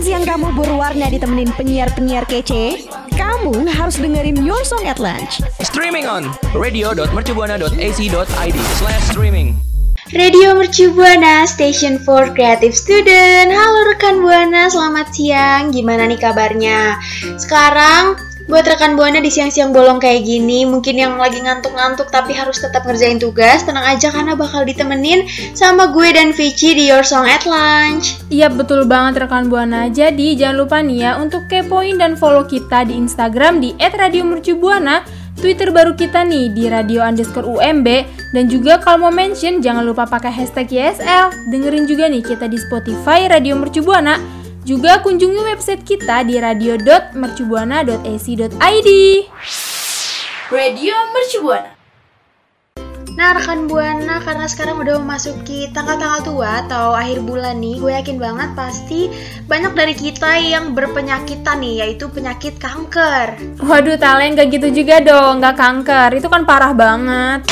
Makan siang kamu berwarna ditemenin penyiar-penyiar kece? Kamu harus dengerin Your Song at Lunch. Streaming on radio.mercubuana.ac.id slash streaming. Radio Mercu Buana, Station for Creative Student. Halo rekan Buana, selamat siang. Gimana nih kabarnya? Sekarang buat rekan Buana di siang-siang bolong kayak gini, mungkin yang lagi ngantuk-ngantuk tapi harus tetap ngerjain tugas, tenang aja karena bakal ditemenin sama gue dan Vici di Your Song at Lunch. Iya betul banget rekan Buana. Jadi jangan lupa nih ya untuk kepoin dan follow kita di Instagram di @radiomercubuana, Twitter baru kita nih di radio underscore UMB dan juga kalau mau mention jangan lupa pakai hashtag YSL. Dengerin juga nih kita di Spotify Radio Mercubuana. Juga kunjungi website kita di radio.mercubuana.ac.id. Radio Mercubuana. Nah rekan Buana karena sekarang udah memasuki tanggal-tanggal tua atau akhir bulan nih Gue yakin banget pasti banyak dari kita yang berpenyakitan nih yaitu penyakit kanker Waduh, Talen gak gitu juga dong, gak kanker. Itu kan parah banget.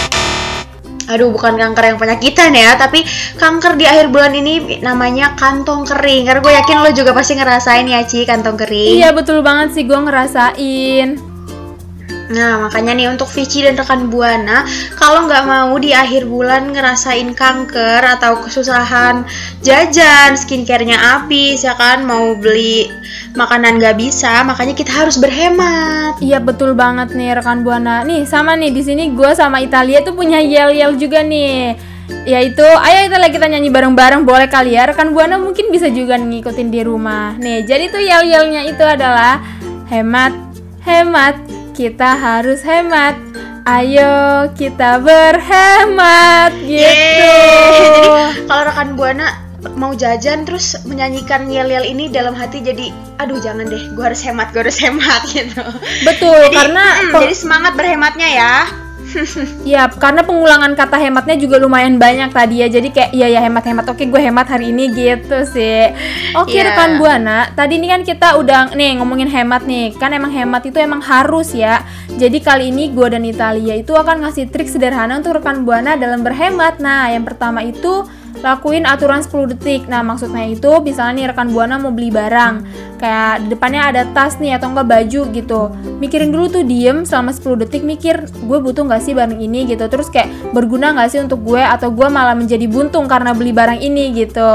Aduh bukan kanker yang penyakitan ya Tapi kanker di akhir bulan ini namanya kantong kering Karena gue yakin lo juga pasti ngerasain ya Ci kantong kering Iya betul banget sih gue ngerasain. Nah, makanya nih untuk Vici dan rekan Buana, kalau nggak mau di akhir bulan ngerasain kanker atau kesusahan jajan, skincare-nya habis, ya kan, mau beli makanan nggak bisa, makanya kita harus berhemat. Iya betul banget nih rekan buana. Nih sama nih di sini gue sama Italia tuh punya yel yel juga nih. Yaitu ayo Italia kita nyanyi bareng-bareng boleh kali ya rekan buana mungkin bisa juga ngikutin di rumah. Nih jadi tuh yel yelnya itu adalah hemat hemat kita harus hemat. Ayo kita berhemat gitu. Yeay. Jadi kalau rekan Buana mau jajan terus menyanyikan yel-yel ini dalam hati jadi aduh jangan deh gue harus hemat gue harus hemat gitu Betul jadi, karena mm, peng- jadi semangat berhematnya ya Ya, karena pengulangan kata hematnya juga lumayan banyak tadi ya. Jadi kayak iya ya hemat-hemat. Oke, gue hemat hari ini gitu sih. Oke, Iya. rekan Buana, tadi ini kan kita udah nih ngomongin hemat nih. Kan emang hemat itu emang harus ya. Jadi kali ini gue dan Italia itu akan ngasih trik sederhana untuk rekan Buana dalam berhemat. Nah, yang pertama itu lakuin aturan 10 detik. Nah, maksudnya itu misalnya nih rekan Buana mau beli barang, kayak depannya ada tas nih atau enggak baju gitu. Mikirin dulu tuh diem selama 10 detik mikir gue butuh nggak sih barang ini gitu. Terus kayak berguna nggak sih untuk gue atau gue malah menjadi buntung karena beli barang ini gitu.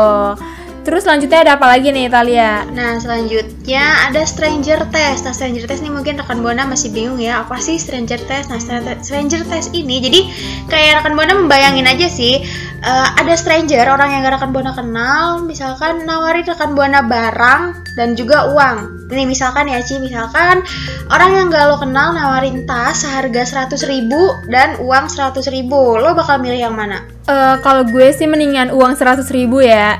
Terus selanjutnya ada apa lagi nih Italia? Nah selanjutnya ada Stranger Test Nah Stranger Test ini mungkin rekan Buana masih bingung ya Apa sih Stranger Test? Nah Stra- Stranger Test ini jadi kayak rekan Buana membayangin aja sih eh, Ada stranger orang yang gak rekan Buana kenal Misalkan nawarin rekan Buana barang dan juga uang Ini misalkan ya Ci Misalkan orang yang gak lo kenal nawarin tas seharga 100 ribu dan uang 100 ribu Lo bakal milih yang mana? Eh kalau gue sih mendingan uang 100 ribu ya.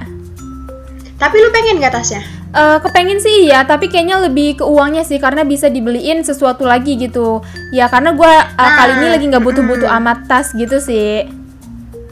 Tapi lo pengen gak tasnya? Eh, kepengen sih ya, tapi kayaknya lebih ke uangnya sih karena bisa dibeliin sesuatu lagi gitu. Ya karena gue uh, Nah, kali ini lagi nggak butuh-butuh amat tas gitu sih.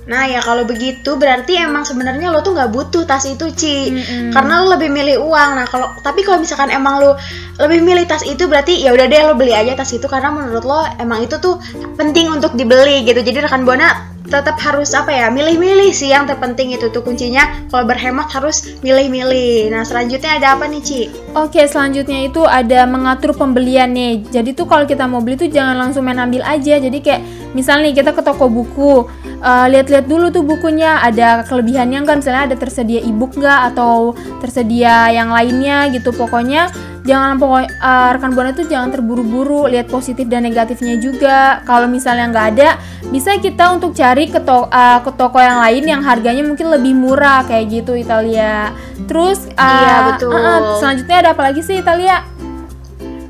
Nah ya kalau begitu berarti emang sebenarnya lo tuh nggak butuh tas itu Ci Mm-mm. Karena lo lebih milih uang Nah kalau tapi kalau misalkan emang lo lebih milih tas itu berarti ya udah deh lo beli aja tas itu Karena menurut lo emang itu tuh penting untuk dibeli gitu Jadi rekan Buana tetap harus apa ya milih-milih sih yang terpenting itu tuh kuncinya kalau berhemat harus milih-milih Nah selanjutnya ada apa nih Ci? Oke, selanjutnya itu ada mengatur pembelian nih. Jadi tuh kalau kita mau beli tuh jangan langsung main ambil aja. Jadi kayak misalnya nih kita ke toko buku, eh, lihat-lihat dulu tuh bukunya ada kelebihannya kan misalnya ada tersedia ebook nggak atau tersedia yang lainnya gitu. Pokoknya jangan pokok eh, rekan buana tuh jangan terburu-buru, lihat positif dan negatifnya juga. Kalau misalnya nggak ada, bisa kita untuk cari ke, to- eh, ke toko yang lain yang harganya mungkin lebih murah kayak gitu Italia. Terus eh, Iya, betul. eh, selanjutnya ada apa lagi sih Italia?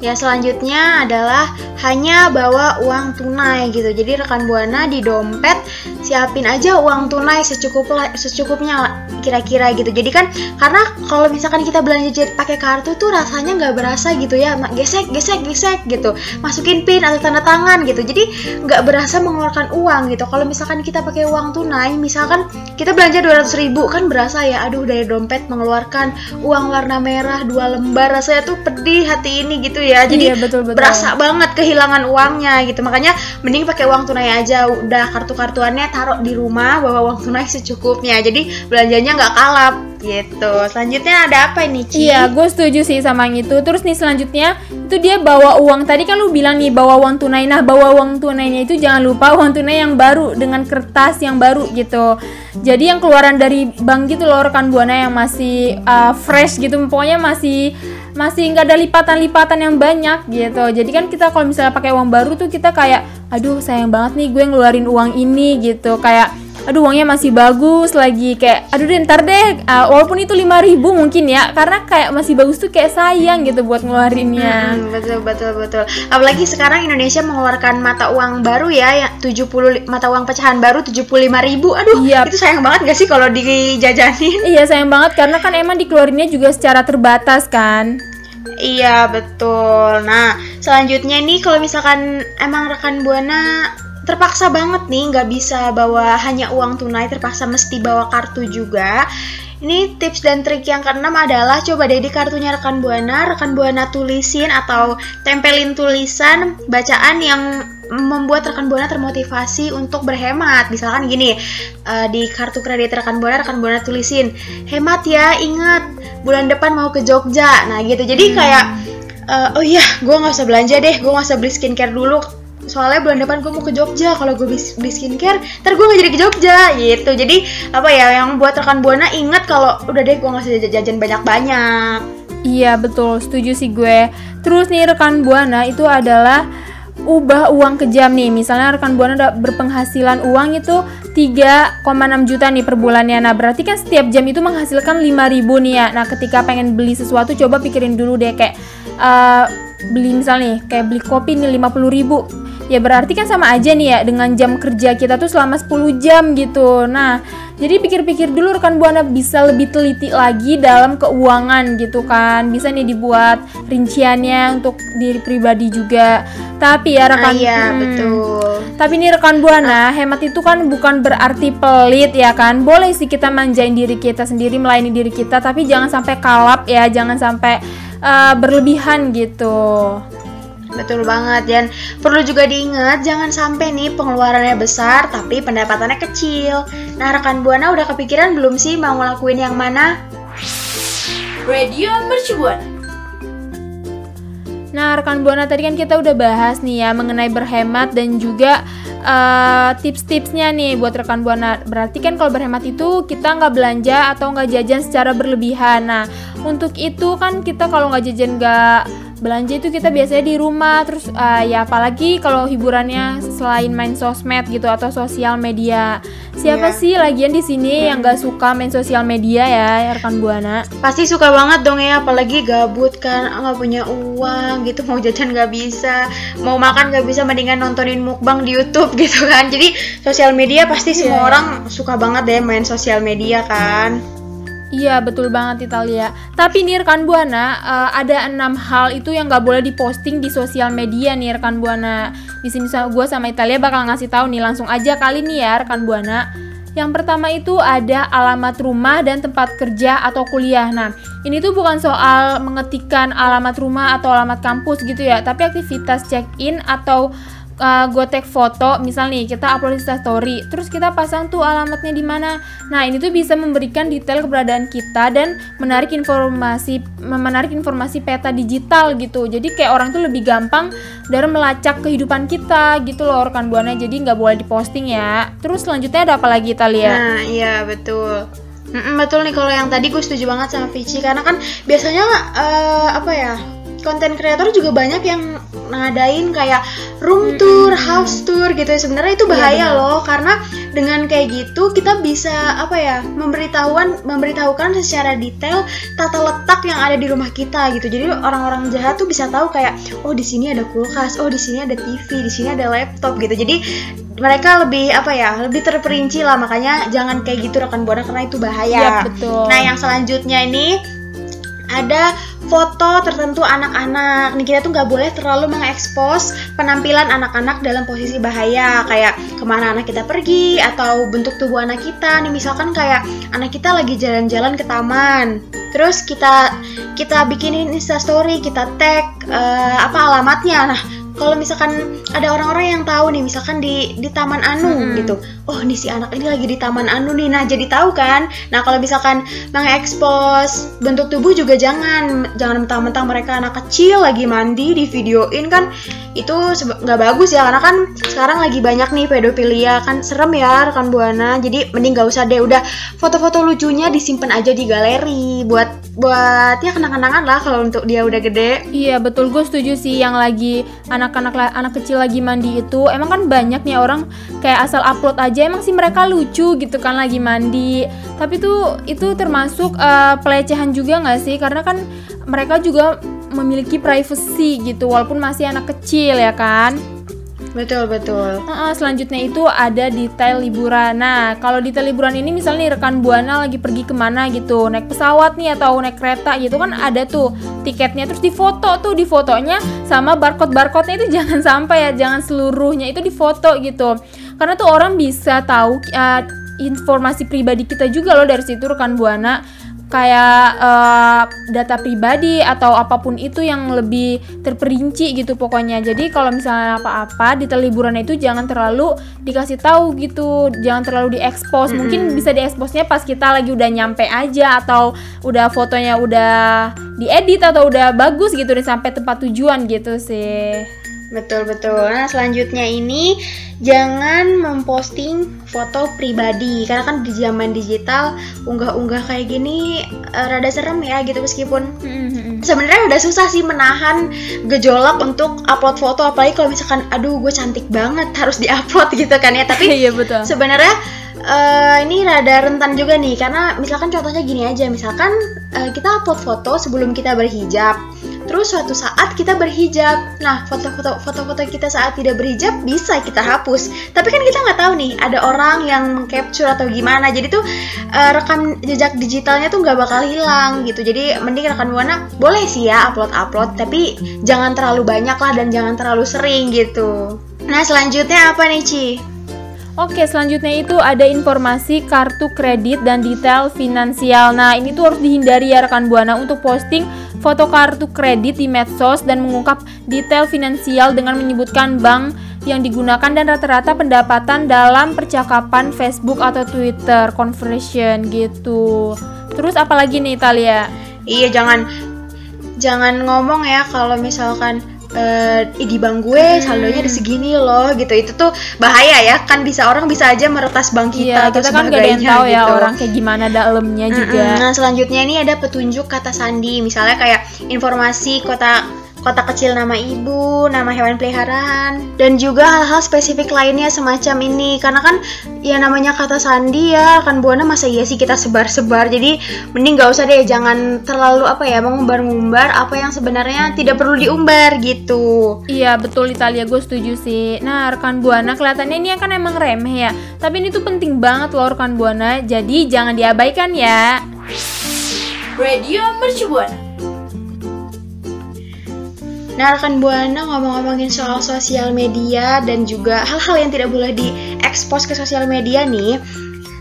Ya selanjutnya adalah hanya bawa uang tunai gitu. Jadi rekan buana di dompet siapin aja uang tunai secukup secukupnya kira-kira gitu. Jadi kan karena kalau misalkan kita belanja pakai kartu tuh rasanya nggak berasa gitu ya, gesek gesek gesek gitu. Masukin pin atau tanda tangan gitu. Jadi nggak berasa mengeluarkan uang gitu. Kalau misalkan kita pakai uang tunai, misalkan kita belanja 200 ribu kan berasa ya, aduh dari dompet mengeluarkan uang warna merah dua lembar rasanya tuh pedih hati ini gitu ya. Jadi Iya, betul, betul. berasa banget kehilangan uangnya gitu. Makanya mending pakai uang tunai aja. Udah kartu-kartuannya taruh di rumah, bawa uang tunai secukupnya. Jadi belanjanya nggak kalap. gitu. Selanjutnya ada apa ini, Ci? Iya, gue setuju sih sama yang itu. Terus nih selanjutnya itu dia bawa uang. Tadi kan lu bilang nih bawa uang tunai. Nah, bawa uang tunainya itu jangan lupa uang tunai yang baru dengan kertas yang baru gitu. Jadi yang keluaran dari bank gitu loh rekan buana yang masih uh, fresh gitu. Pokoknya masih masih nggak ada lipatan-lipatan yang banyak gitu. Jadi kan kita kalau misalnya pakai uang baru tuh kita kayak aduh sayang banget nih gue ngeluarin uang ini gitu. Kayak aduh uangnya masih bagus lagi kayak aduh deh ntar deh uh, walaupun itu 5000 mungkin ya karena kayak masih bagus tuh kayak sayang gitu buat ngeluarinnya Hmm, betul betul betul. Apalagi sekarang Indonesia mengeluarkan mata uang baru ya, yang 70 mata uang pecahan baru 75.000 ribu. Aduh, Iya. itu sayang banget gak sih kalau dijajanin? iya sayang banget karena kan emang dikeluarinnya juga secara terbatas kan Iya betul. Nah selanjutnya nih kalau misalkan emang rekan buana terpaksa banget nih nggak bisa bawa hanya uang tunai, terpaksa mesti bawa kartu juga. Ini tips dan trik yang keenam adalah coba deh di kartunya rekan buana, rekan buana tulisin atau tempelin tulisan bacaan yang membuat rekan buana termotivasi untuk berhemat. Misalkan gini, eh, di kartu kredit rekan buana, rekan buana tulisin, hemat ya, ingat bulan depan mau ke Jogja. Nah gitu, jadi kayak, eh, oh iya, gue nggak usah belanja deh, gue nggak usah beli skincare dulu. Soalnya bulan depan gue mau ke Jogja. Kalau gue beli, skincare, ntar gue nggak jadi ke Jogja gitu. Jadi apa ya, yang buat rekan buana ingat kalau udah deh gue nggak usah jajan- jajan banyak-banyak. Iya betul, setuju sih gue. Terus nih rekan buana itu adalah ubah uang ke jam nih. Misalnya rekan buana udah berpenghasilan uang itu 3,6 juta nih per bulannya. Nah, berarti kan setiap jam itu menghasilkan 5.000 nih ya. Nah, ketika pengen beli sesuatu coba pikirin dulu deh kayak eh, beli misal nih kayak beli kopi nih 50.000 ya berarti kan sama aja nih ya dengan jam kerja kita tuh selama 10 jam gitu. Nah jadi pikir-pikir dulu rekan buana bisa lebih teliti lagi dalam keuangan gitu kan. Bisa nih dibuat rinciannya untuk diri pribadi juga. Tapi ya rekan iya hmm, betul. tapi ini rekan buana hemat itu kan bukan berarti pelit ya kan. Boleh sih kita manjain diri kita sendiri melayani diri kita tapi jangan sampai kalap ya jangan sampai eh, berlebihan gitu Betul banget dan perlu juga diingat jangan sampai nih pengeluarannya besar tapi pendapatannya kecil. Nah rekan buana udah kepikiran belum sih mau ngelakuin yang mana? Radio Mercubuana. Nah, rekan Buana tadi kan kita udah bahas nih ya mengenai berhemat dan juga eh, tips-tipsnya nih buat rekan Buana. Berarti kan kalau berhemat itu kita nggak belanja atau nggak jajan secara berlebihan. Nah, untuk itu kan kita kalau nggak jajan nggak belanja itu kita biasanya di rumah terus eh, ya apalagi kalau hiburannya selain main sosmed gitu atau sosial media. Siapa Iya. sih lagian di sini yang nggak suka main sosial media ya rekan Buana? Pasti suka banget dong ya apalagi gabut kan nggak punya uang gitu mau jajan nggak bisa mau makan nggak bisa mendingan nontonin mukbang di YouTube gitu kan jadi sosial media pasti semua Iya. orang suka banget deh main sosial media kan Iya betul banget Italia. Tapi nih rekan buana eh, ada enam hal itu yang nggak boleh diposting di sosial media nih rekan buana. Di sini gue sama Italia bakal ngasih tahu nih langsung aja kali nih ya rekan buana. Yang pertama itu ada alamat rumah dan tempat kerja atau kuliah. Nah, ini tuh bukan soal mengetikkan alamat rumah atau alamat kampus gitu ya, tapi aktivitas check-in atau uh, gue take foto, misal nih kita upload Insta story, terus kita pasang tuh alamatnya di mana. Nah ini tuh bisa memberikan detail keberadaan kita dan menarik informasi, menarik informasi peta digital gitu. Jadi kayak orang tuh lebih gampang dari melacak kehidupan kita gitu loh rekan buana. Jadi nggak boleh diposting ya. Terus selanjutnya ada apa lagi Italia? Nah, iya betul. Mm-mm, betul nih kalau yang tadi gue setuju banget sama Vici karena kan biasanya eh, apa ya konten kreator juga banyak yang ngadain kayak room tour, house tour gitu. Sebenarnya itu bahaya benar. loh karena dengan kayak gitu kita bisa apa ya memberitahuan memberitahukan secara detail tata letak yang ada di rumah kita gitu. Jadi orang-orang jahat tuh bisa tahu kayak oh di sini ada kulkas, oh di sini ada TV, di sini ada laptop gitu. Jadi mereka lebih apa ya lebih terperinci lah makanya jangan kayak gitu rekan buana karena itu bahaya. Iya, betul. Nah yang selanjutnya ini ada foto tertentu anak-anak. Nih kita tuh nggak boleh terlalu mengekspos penampilan anak-anak dalam posisi bahaya kayak ke mana anak kita pergi atau bentuk tubuh anak kita. Nih misalkan kayak anak kita lagi jalan-jalan ke taman, terus kita kita bikinin instastory, kita tag eh, apa alamatnya. Nah kalau misalkan ada orang-orang yang tahu nih misalkan di di Taman Anu Hmm. gitu oh nih si anak ini lagi di taman anu nih. Nah jadi tahu kan? Nah kalau misalkan mengekspos bentuk tubuh juga jangan. Jangan mentang-mentang mereka anak kecil lagi mandi di videoin kan. Itu nggak bagus ya karena kan sekarang lagi banyak nih pedofilia. Kan serem ya rekan buana. Jadi mending gak usah deh. Udah foto-foto lucunya disimpan aja di galeri. Buat buat ya kenang-kenangan lah kalau untuk dia udah gede. Iya betul. Gue setuju sih yang lagi anak-anak anak kecil lagi mandi itu. Emang kan banyak nih orang kayak asal upload aja emang sih mereka lucu gitu kan lagi mandi. Tapi tuh itu termasuk eh, pelecehan juga nggak sih? Karena kan mereka juga memiliki privacy gitu walaupun masih anak kecil ya kan? Betul betul. Heeh, selanjutnya itu ada detail liburan. Nah, kalau detail liburan ini misalnya nih rekan buana lagi pergi ke mana gitu, naik pesawat nih atau naik kereta gitu kan ada tuh tiketnya. Terus difoto tuh di fotonya sama barcode barcode-nya itu jangan sampai ya, jangan seluruhnya itu difoto gitu. Karena tuh orang bisa tahu uh, informasi pribadi kita juga loh dari situ rekan buana kayak eh, data pribadi atau apa pun itu yang lebih terperinci gitu pokoknya. Jadi kalau misalnya apa-apa di liburan itu jangan terlalu dikasih tahu gitu, jangan terlalu diekspos. Mungkin bisa dieksposnya pas kita lagi udah nyampe aja atau udah fotonya udah diedit atau udah bagus gitu udah sampai tempat tujuan gitu sih. Betul betul. Nah selanjutnya ini jangan memposting foto pribadi. Karena kan di zaman digital unggah-unggah kayak gini eh, rada serem ya gitu meskipun sebenarnya udah susah sih menahan gejolak untuk upload foto. Apalagi kalau misalkan aduh gue cantik banget harus diupload gitu kan ya. Tapi Iya betul. sebenarnya eh, ini rada rentan juga nih. Karena misalkan contohnya gini aja misalkan eh, kita upload foto sebelum kita berhijab terus suatu saat kita berhijab. Nah foto-foto foto-foto kita saat tidak berhijab bisa kita hapus. Tapi kan kita nggak tahu nih ada orang yang mengcapture atau gimana. Jadi tuh eh, rekam jejak digitalnya tuh nggak bakal hilang gitu. Jadi mending rekan buana boleh sih ya upload upload tapi jangan terlalu banyak lah dan jangan terlalu sering gitu. Nah selanjutnya apa nih Ci? Oke, selanjutnya itu ada informasi kartu kredit dan detail finansial. Nah, ini tuh harus dihindari ya rekan Buana untuk posting foto kartu kredit di medsos dan mengungkap detail finansial dengan menyebutkan bank yang digunakan dan rata-rata pendapatan dalam percakapan Facebook atau Twitter conversion gitu. Terus apalagi nih Italia? Iya jangan jangan ngomong ya kalau misalkan eh "Ih, di bank gue saldonya ada segini loh gitu itu tuh bahaya ya kan bisa orang bisa aja meretas bank Iya, kita atau kita kan gak ada yang tahu ya gitu. orang kayak gimana dalamnya juga. Mm-mm. Nah selanjutnya ini ada petunjuk kata sandi misalnya kayak informasi kota kota kecil nama ibu, nama hewan peliharaan, dan juga hal-hal spesifik lainnya semacam ini. Karena kan ya namanya kata sandi ya kan buana masa iya sih kita sebar-sebar. Jadi mending gak usah deh jangan terlalu apa ya mengumbar-ngumbar apa yang sebenarnya tidak perlu diumbar gitu. Iya betul Italia gue setuju sih Nah rekan Buana kelihatannya ini kan emang remeh ya Tapi ini tuh penting banget loh rekan Buana Jadi jangan diabaikan ya Radio Mercubuana. Nah, rekan Buana ngomong-ngomongin soal sosial media dan juga hal-hal yang tidak boleh diekspos ke sosial media nih.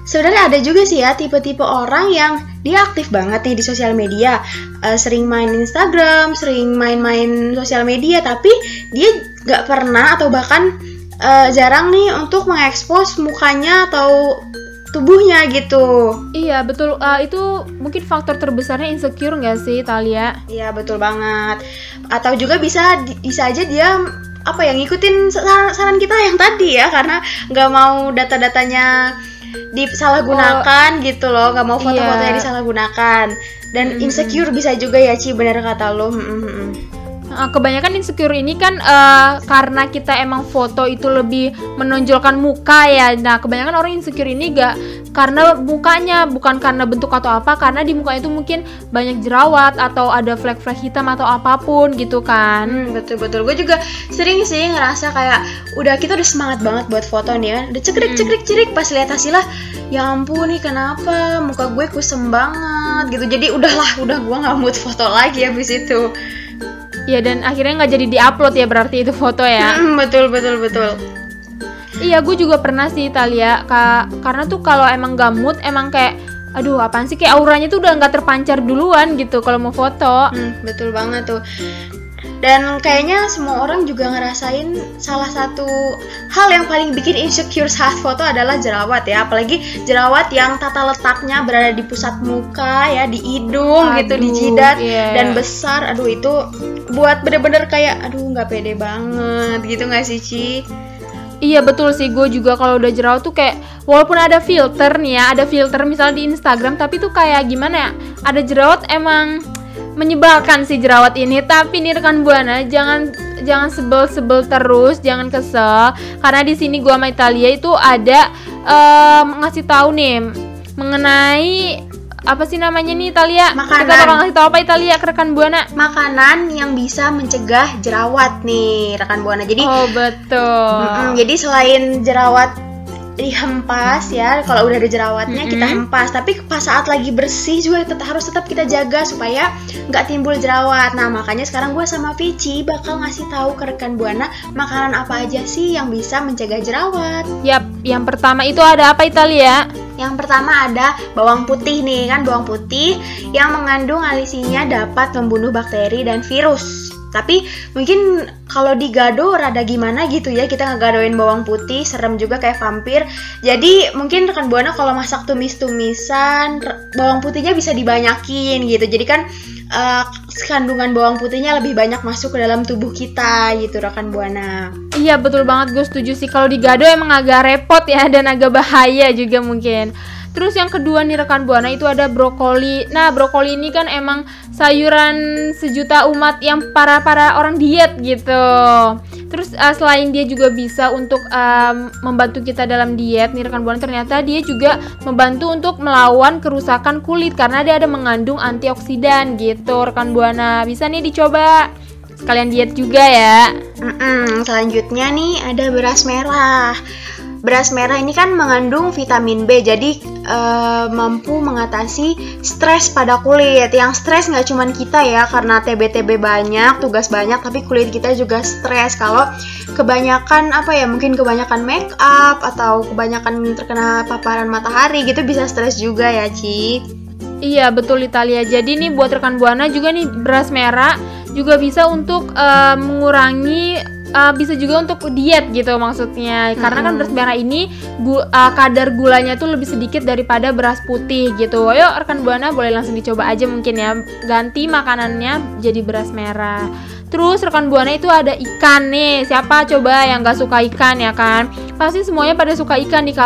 Sebenarnya ada juga sih ya tipe-tipe orang yang dia aktif banget nih di sosial media, Eh, sering main Instagram, sering main-main sosial media, tapi dia nggak pernah atau bahkan eh, jarang nih untuk mengekspos mukanya atau tubuhnya gitu. Iya betul Eh, Itu mungkin faktor terbesarnya insecure nggak sih Italia Iya betul banget. Atau juga bisa bisa aja dia apa yang ngikutin saran, saran kita yang tadi ya karena nggak mau data-datanya disalahgunakan gitu loh, nggak mau foto-fotonya Iya. disalahgunakan. Dan insecure bisa juga ya Ci bener kata lo. Mm, mm, mm. Eh, Kebanyakan insecure ini kan eh, karena kita emang foto itu lebih menonjolkan muka ya Nah kebanyakan orang insecure ini gak karena mukanya bukan karena bentuk atau apa Karena di muka itu mungkin banyak jerawat atau ada flek-flek hitam atau apa pun gitu kan Hmm, betul betul. Gue juga sering sih ngerasa kayak udah kita udah semangat banget buat foto nih kan. Udah cekrik cekrik cerik pas lihat hasilnya, ya ampun nih kenapa muka gue kusem banget gitu. Jadi udahlah, udah gue nggak mood foto lagi habis itu. Iya dan akhirnya nggak jadi diupload ya berarti itu foto ya betul betul betul. Iya gue juga pernah sih Italia Ka Karena tuh kalau emang gamut emang kayak Aduh apaan sih kayak auranya tuh udah nggak terpancar duluan gitu kalau mau foto Hmm, betul banget tuh. Dan kayaknya semua orang juga ngerasain salah satu hal yang paling bikin insecure saat foto adalah jerawat ya. Apalagi jerawat yang tata letaknya berada di pusat muka ya, di hidung gitu, di Aduh, jidat iya. dan besar. Aduh itu buat bener-bener kayak aduh nggak pede banget gitu nggak sih Ci? Iya betul sih, gue juga kalau udah jerawat tuh kayak walaupun ada filter nih ya, ada filter misalnya di Instagram, tapi tuh kayak gimana ya? Ada jerawat emang menyebalkan sih jerawat ini. Tapi nih rekan buana jangan jangan sebel-sebel terus, jangan kesel karena di sini gua sama Italia itu ada em, ngasih tahu nih mengenai apa sih namanya nih Italia? Makanan. Kita bakal ngasih tahu apa Italia ke rekan buana? Makanan yang bisa mencegah jerawat nih rekan buana. Jadi Oh betul. Mm-mm, jadi selain jerawat dihempas ya, kalau udah ada jerawatnya kita Mm-mm. hempas. Tapi pas saat lagi bersih juga tetap harus tetap kita jaga supaya nggak timbul jerawat. Nah makanya sekarang gue sama Vici bakal ngasih tahu ke rekan buana makanan apa aja sih yang bisa mencegah jerawat. Yap, yang pertama itu ada apa Italia? Yang pertama ada bawang putih nih kan bawang putih yang mengandung alisinya dapat membunuh bakteri dan virus. Tapi mungkin kalau digado rada gimana gitu ya kita ngegadoin bawang putih serem juga kayak vampir. Jadi mungkin rekan buana kalau masak tumis-tumisan bawang putihnya bisa dibanyakin gitu. Jadi kan eh, kandungan bawang putihnya lebih banyak masuk ke dalam tubuh kita gitu rekan buana. Iya betul banget gue setuju sih kalau digado emang agak repot ya dan agak bahaya juga mungkin. Terus yang kedua nih rekan buana itu ada brokoli. Nah brokoli ini kan emang sayuran sejuta umat yang para para orang diet gitu. Terus uh, selain dia juga bisa untuk um, membantu kita dalam diet nih rekan buana ternyata dia juga membantu untuk melawan kerusakan kulit karena dia ada mengandung antioksidan gitu rekan buana. Bisa nih dicoba sekalian diet juga ya. Mm-mm, selanjutnya nih ada beras merah. Beras merah ini kan mengandung vitamin B, jadi eh, mampu mengatasi stres pada kulit. Yang stres nggak cuman kita ya, karena TB-TB banyak, tugas banyak, tapi kulit kita juga stres kalau kebanyakan apa ya, mungkin kebanyakan make up atau kebanyakan terkena paparan matahari gitu bisa stres juga ya, Ci. Iya betul Italia. Jadi nih buat rekan buana juga nih beras merah juga bisa untuk eh, mengurangi eh, bisa juga untuk diet gitu maksudnya. Karena kan beras merah ini gu- eh, kadar gulanya tuh lebih sedikit daripada beras putih gitu. Ayo rekan buana boleh langsung dicoba aja mungkin ya ganti makanannya jadi beras merah. Terus rekan buana itu ada ikan nih. Siapa coba yang gak suka ikan ya kan? Pasti semuanya pada suka ikan nih.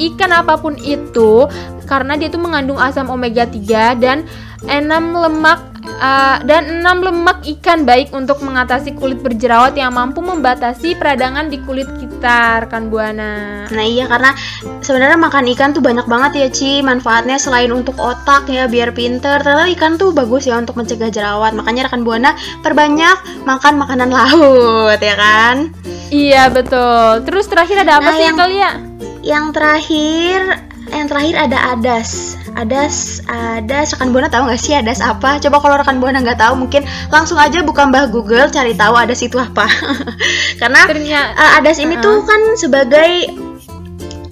Ikan apa pun itu karena dia tuh mengandung asam omega 3 dan 6 lemak uh, dan 6 lemak ikan baik untuk mengatasi kulit berjerawat yang mampu membatasi peradangan di kulit kita rekan buana. Nah iya karena sebenarnya makan ikan tuh banyak banget ya Ci manfaatnya selain untuk otak ya biar pinter ternyata ikan tuh bagus ya untuk mencegah jerawat makanya rekan buana perbanyak makan makanan laut ya kan Iya betul. Terus terakhir ada apa Nah, sih yang- Italia? yang terakhir yang terakhir ada adas. Adas adas rekan buana tahu nggak sih adas apa? Coba kalau rekan buana nggak tahu mungkin langsung aja buka mbah Google cari tahu adas itu apa. Karena Ternyata Uh, adas ini tuh kan sebagai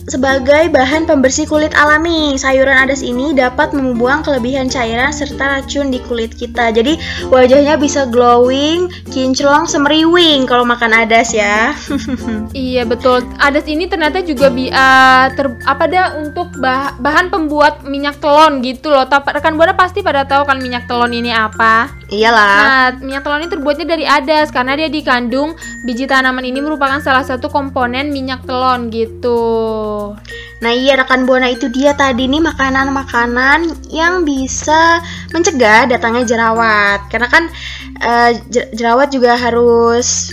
sebagai bahan pembersih kulit alami. Sayuran adas ini dapat membuang kelebihan cairan serta racun di kulit kita. Jadi wajahnya bisa glowing, kinclong, semeriwing kalau makan adas ya. Iya betul. Adas ini ternyata juga bi uh, ter- apa dah untuk bah- bahan pembuat minyak telon gitu loh. Tapi rekan buana pasti pada tahu kan minyak telon ini apa. Iyalah. Nah, minyak telon ini terbuatnya dari adas karena dia dikandung biji tanaman ini merupakan salah satu komponen minyak telon gitu. Nah iya rekan buana itu dia tadi nih makanan-makanan yang bisa mencegah datangnya jerawat. Karena kan jer- jerawat juga harus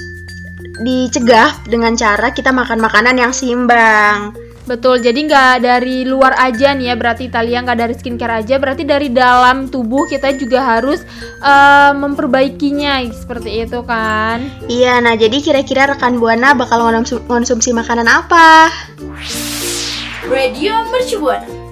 dicegah dengan cara kita makan makanan yang seimbang. Betul, jadi nggak dari luar aja nih ya, berarti Italia nggak dari skincare aja, berarti dari dalam tubuh kita juga harus eh, memperbaikinya seperti itu kan. Iya, nah jadi kira-kira rekan buana bakal konsumsi makanan apa? Radio Mercu Buana.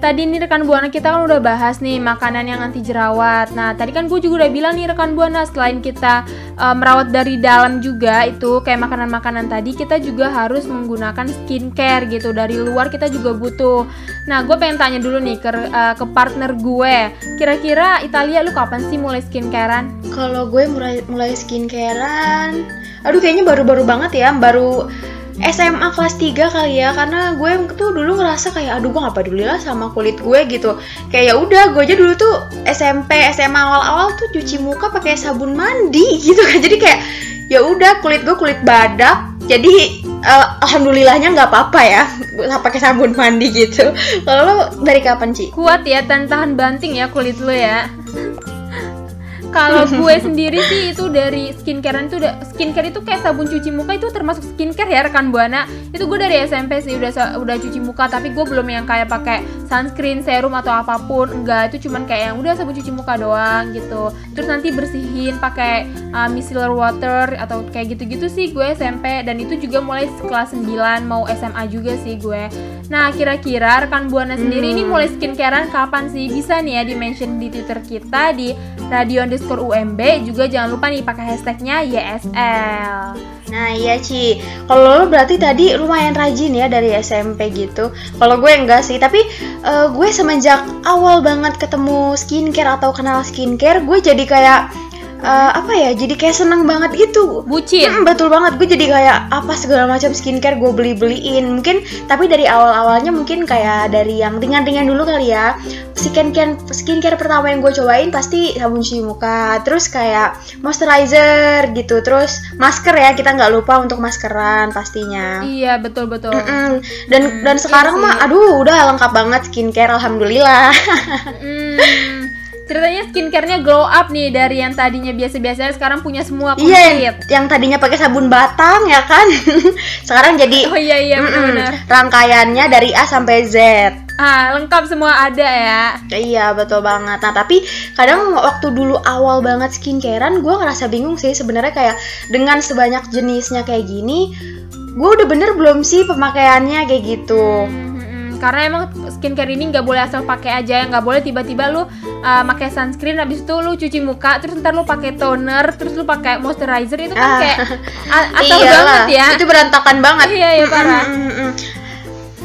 Tadi nih rekan buana kita kan udah bahas nih makanan yang anti jerawat. Nah tadi kan gue juga udah bilang nih rekan buana selain kita eh, merawat dari dalam juga itu kayak makanan-makanan tadi kita juga harus menggunakan skincare gitu dari luar kita juga butuh. Nah, gue pengen tanya dulu nih ke uh, ke partner gue. Kira-kira Italia lu kapan sih mulai skincarean? Kalau gue mulai mulai skincarean, aduh kayaknya baru-baru banget ya, baru SMA kelas 3 kali ya karena gue tuh dulu ngerasa kayak aduh gue gak peduli lah sama kulit gue gitu. Kayak ya udah gue aja dulu tuh SMP SMA awal-awal tuh cuci muka pakai sabun mandi gitu kan. Jadi kayak ya udah kulit gue kulit badak jadi uh, alhamdulillahnya nggak apa-apa ya pakai sabun mandi gitu. Kalau lo dari kapan sih kuat ya tahan banting ya kulit lo ya kalau gue sendiri sih itu dari skincare itu udah skincare itu kayak sabun cuci muka itu termasuk skincare ya rekan buana. Itu gue dari SMP sih udah udah cuci muka tapi gue belum yang kayak pakai sunscreen serum atau apa pun enggak. Itu cuman kayak yang udah sabun cuci muka doang gitu. Terus nanti bersihin pakai uh, micellar water atau kayak gitu-gitu sih gue SMP dan itu juga mulai kelas 9 mau SMA juga sih gue. Nah kira-kira rekan buana sendiri hmm. ini mulai skincarean kapan sih? Bisa nih ya di mention di twitter kita di radio underscore UMB juga jangan lupa nih pakai hashtagnya YSL. Nah iya Ci, kalau lo berarti tadi lumayan rajin ya dari SMP gitu. Kalau gue enggak sih, tapi uh, gue semenjak awal banget ketemu skincare atau kenal skincare, gue jadi kayak uh, apa ya jadi kayak seneng banget gitu. Bucin? Hmm, betul banget gue jadi kayak apa segala macam skincare gue beli beliin mungkin tapi dari awal awalnya mungkin kayak dari yang ringan ringan dulu kali ya. Skincare skincare pertama yang gue cobain pasti sabun cuci muka terus kayak moisturizer gitu terus masker ya kita nggak lupa untuk maskeran pastinya. Iya betul betul. Mm -mm. dan mm, dan sekarang iya mah aduh udah lengkap banget skincare alhamdulillah. Mm ceritanya skincarenya glow up nih dari yang tadinya biasa-biasa sekarang punya semua komplit. Iya, yang tadinya pakai sabun batang ya kan. sekarang jadi Oh iya iya benar. Rangkaiannya dari A sampai Z. Ah, lengkap semua ada ya. Iya, betul banget. Nah, tapi kadang waktu dulu awal banget skincarean gue ngerasa bingung sih sebenarnya kayak dengan sebanyak jenisnya kayak gini, gue udah bener belum sih pemakaiannya kayak gitu. Hmm karena emang skincare ini nggak boleh asal pakai aja nggak boleh tiba-tiba lu uh, pakai sunscreen habis itu lu cuci muka terus ntar lu pakai toner terus lu pakai moisturizer itu kan ah. kayak asal banget ya. itu berantakan banget. Iya iya parah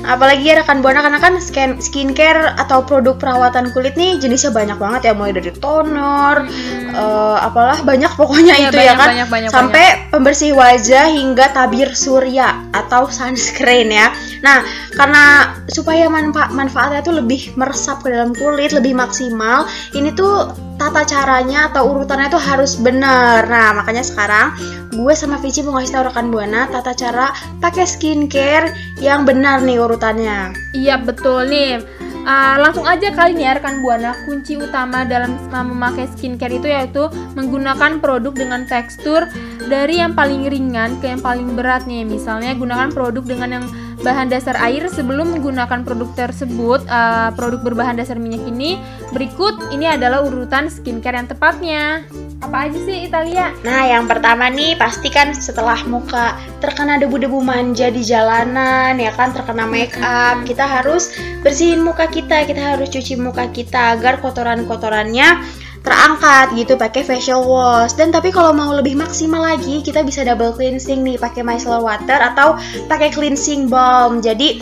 apalagi ya rekan buana karena kan skin skincare atau produk perawatan kulit nih jenisnya banyak banget ya mulai dari toner hmm. uh, apalah banyak pokoknya iya, itu ya banyak, ya kan banyak, banyak, sampai banyak. pembersih wajah hingga tabir surya atau sunscreen ya nah karena supaya manfa manfaatnya tuh lebih meresap ke dalam kulit lebih maksimal ini tuh tata caranya atau urutannya tuh harus benar. Nah, makanya sekarang gue sama Vici mau ngasih tau rekan Buana tata cara pakai skincare yang benar nih urutannya. Iya, betul nih. Uh, langsung aja kali nih ya rekan buana kunci utama dalam memakai skincare itu yaitu menggunakan produk dengan tekstur dari yang paling ringan ke yang paling berat nih misalnya gunakan produk dengan yang bahan dasar air sebelum menggunakan produk tersebut uh, produk berbahan dasar minyak ini berikut ini adalah urutan skincare yang tepatnya apa aja sih Italia? Nah yang pertama nih pastikan setelah muka terkena debu-debu manja di jalanan ya kan terkena make up kita harus bersihin muka kita kita harus cuci muka kita agar kotoran-kotorannya terangkat gitu pakai facial wash dan tapi kalau mau lebih maksimal lagi kita bisa double cleansing nih pakai micellar water atau pakai cleansing balm jadi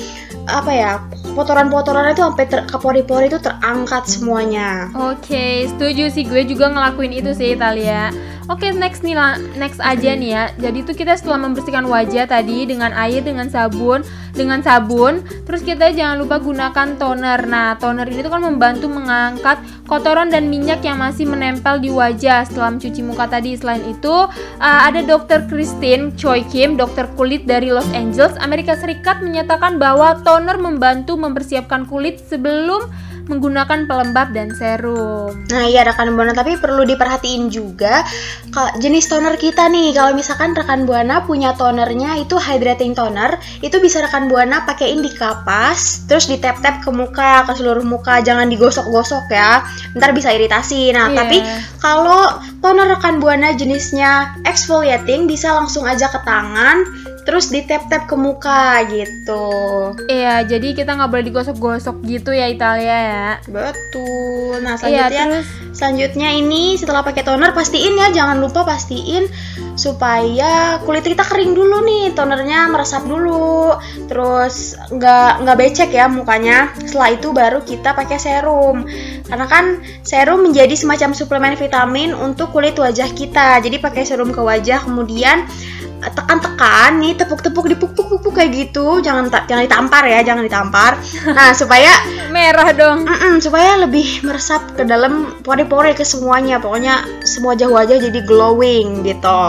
apa ya kotoran-kotoran itu sampai ke pori-pori itu terangkat semuanya. Oke, okay, setuju sih gue juga ngelakuin itu sih Italia. Oke, okay, next nih lah, next aja nih ya. Jadi tuh kita setelah membersihkan wajah tadi dengan air, dengan sabun, dengan sabun, terus kita jangan lupa gunakan toner. Nah, toner ini tuh kan membantu mengangkat kotoran dan minyak yang masih menempel di wajah setelah mencuci muka tadi. Selain itu, uh, ada Dr. Christine Choi Kim, dokter kulit dari Los Angeles, Amerika Serikat menyatakan bahwa toner membantu mempersiapkan kulit sebelum menggunakan pelembab dan serum. Nah iya rekan buana tapi perlu diperhatiin juga kalau jenis toner kita nih kalau misalkan rekan buana punya tonernya itu hydrating toner itu bisa rekan buana pakaiin di kapas terus di tap tap ke muka ke seluruh muka jangan digosok-gosok ya ntar bisa iritasi. Nah yeah. tapi kalau toner rekan buana jenisnya exfoliating bisa langsung aja ke tangan terus di tap tap ke muka gitu. Iya, jadi kita nggak boleh digosok-gosok gitu ya Italia ya. betul. Nah Iya, selanjutnya terus? selanjutnya ini setelah pakai toner pastiin ya jangan lupa pastiin supaya kulit kita kering dulu nih tonernya meresap dulu. Terus nggak nggak becek ya mukanya. Setelah itu baru kita pakai serum. Karena kan serum menjadi semacam suplemen vitamin untuk kulit wajah kita. Jadi pakai serum ke wajah kemudian tekan-tekan nih tepuk-tepuk dipuk-puk-puk kayak gitu. Jangan jangan ditampar ya jangan ditampar. Nah supaya merah dong. Mm-mm, supaya lebih meresap ke dalam pori-pori ke semuanya. Pokoknya semua wajah-wajah jadi glowing gitu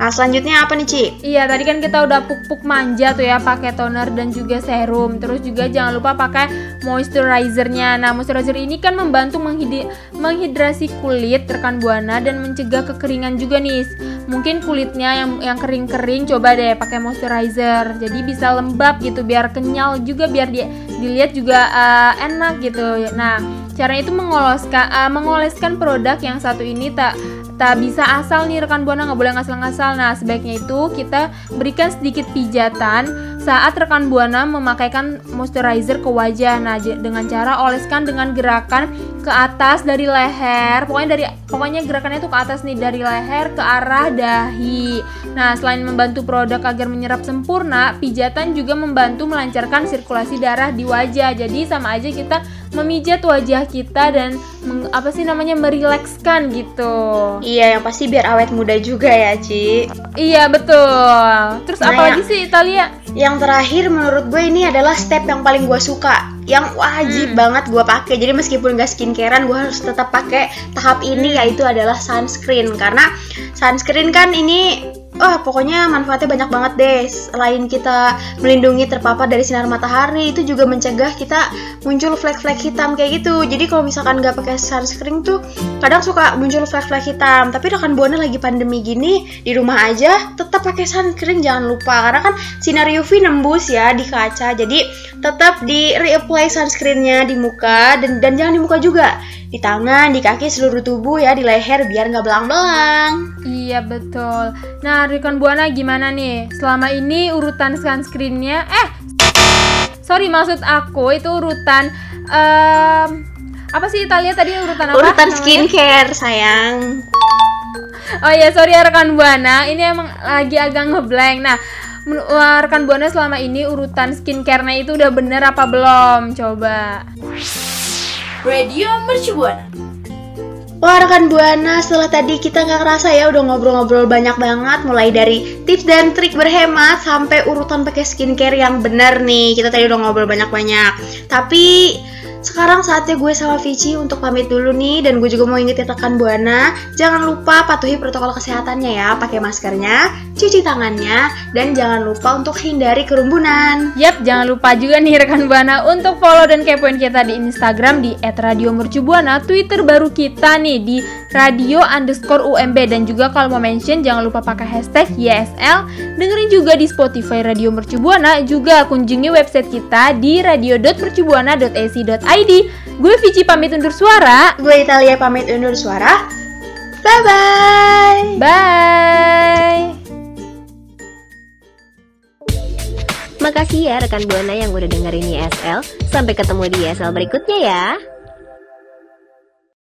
nah selanjutnya apa nih Ci? Iya, tadi kan kita udah puk-puk manja tuh ya pakai toner dan juga serum. Terus juga jangan lupa pakai moisturizernya. Nah, moisturizer ini kan membantu menghidi- menghidrasi kulit rekan buana dan mencegah kekeringan juga nih. Mungkin kulitnya yang yang kering-kering coba deh pakai moisturizer. Jadi bisa lembab gitu biar kenyal juga biar dia dilihat juga eh, enak gitu. Nah, caranya itu mengoloskan eh, mengoleskan produk yang satu ini tak tak bisa asal nih rekan buana nggak boleh ngasal-ngasal. Nah sebaiknya itu kita berikan sedikit pijatan saat rekan buana memakaikan moisturizer ke wajah. Nah dengan cara oleskan dengan gerakan ke atas dari leher. Pokoknya dari pokoknya gerakannya itu ke atas nih dari leher ke arah dahi. Nah selain membantu produk agar menyerap sempurna pijatan juga membantu melancarkan sirkulasi darah di wajah. Jadi sama aja kita memijat wajah kita dan meng- apa sih namanya merilekskan gitu Iya yang pasti biar awet muda juga ya Ci Iya betul. Terus Nah, apa lagi ya. sih Italia? Yang terakhir menurut gue ini adalah step yang paling gue suka Yang wajib banget gue pakai Jadi meskipun gak skincarean gue harus tetap pakai tahap ini yaitu adalah sunscreen Karena sunscreen kan ini Oh pokoknya manfaatnya banyak banget deh Selain kita melindungi terpapar dari sinar matahari Itu juga mencegah kita muncul flek-flek hitam kayak gitu. Jadi kalau misalkan gak pakai sunscreen tuh Kadang suka muncul flek-flek hitam. Tapi rekan buana lagi pandemi gini Di rumah aja tetap pakai sunscreen jangan lupa. Karena kan sinar UV nembus ya di kaca Jadi tetap di reapply sunscreennya di muka dan, dan jangan di muka juga Di tangan, di kaki, seluruh tubuh ya Di leher biar nggak belang-belang Iya betul. Nah rekan buana gimana nih? Selama ini urutan sunscreennya, eh sorry maksud aku itu urutan em, apa sih Italia tadi urutan apa? Urutan skincare sayang Oh ya sorry ya rekan buana, ini emang lagi agak ngeblank. Nah rekan buana selama ini urutan skincare-nya itu udah bener apa belum? Coba. Radio Mercu Buana. Wah rekan Buana, setelah tadi kita nggak kerasa ya udah ngobrol-ngobrol banyak banget Mulai dari tips dan trik berhemat sampai urutan pakai skincare yang benar nih Kita tadi udah ngobrol banyak-banyak Tapi sekarang saatnya gue sama Vici untuk pamit dulu nih Dan gue juga mau ingetin rekan Buana. Jangan lupa patuhi protokol kesehatannya ya Pakai maskernya, cuci tangannya Dan jangan lupa untuk hindari kerumunan Yap, jangan lupa juga nih rekan Buana untuk follow dan kepoin kita di Instagram di @radiomercubuana, Twitter baru kita nih di radio underscore UMB dan juga kalau mau mention jangan lupa pakai hashtag YSL. Dengerin juga di Spotify Radio Mercubuana, juga kunjungi website kita di radio.mercubuana.ac.id. Gue Vici pamit undur suara. Gue Italia pamit undur suara Bye-bye Bye. Makasih ya rekan Buana yang udah dengerin YSL. Sampai ketemu di YSL berikutnya ya.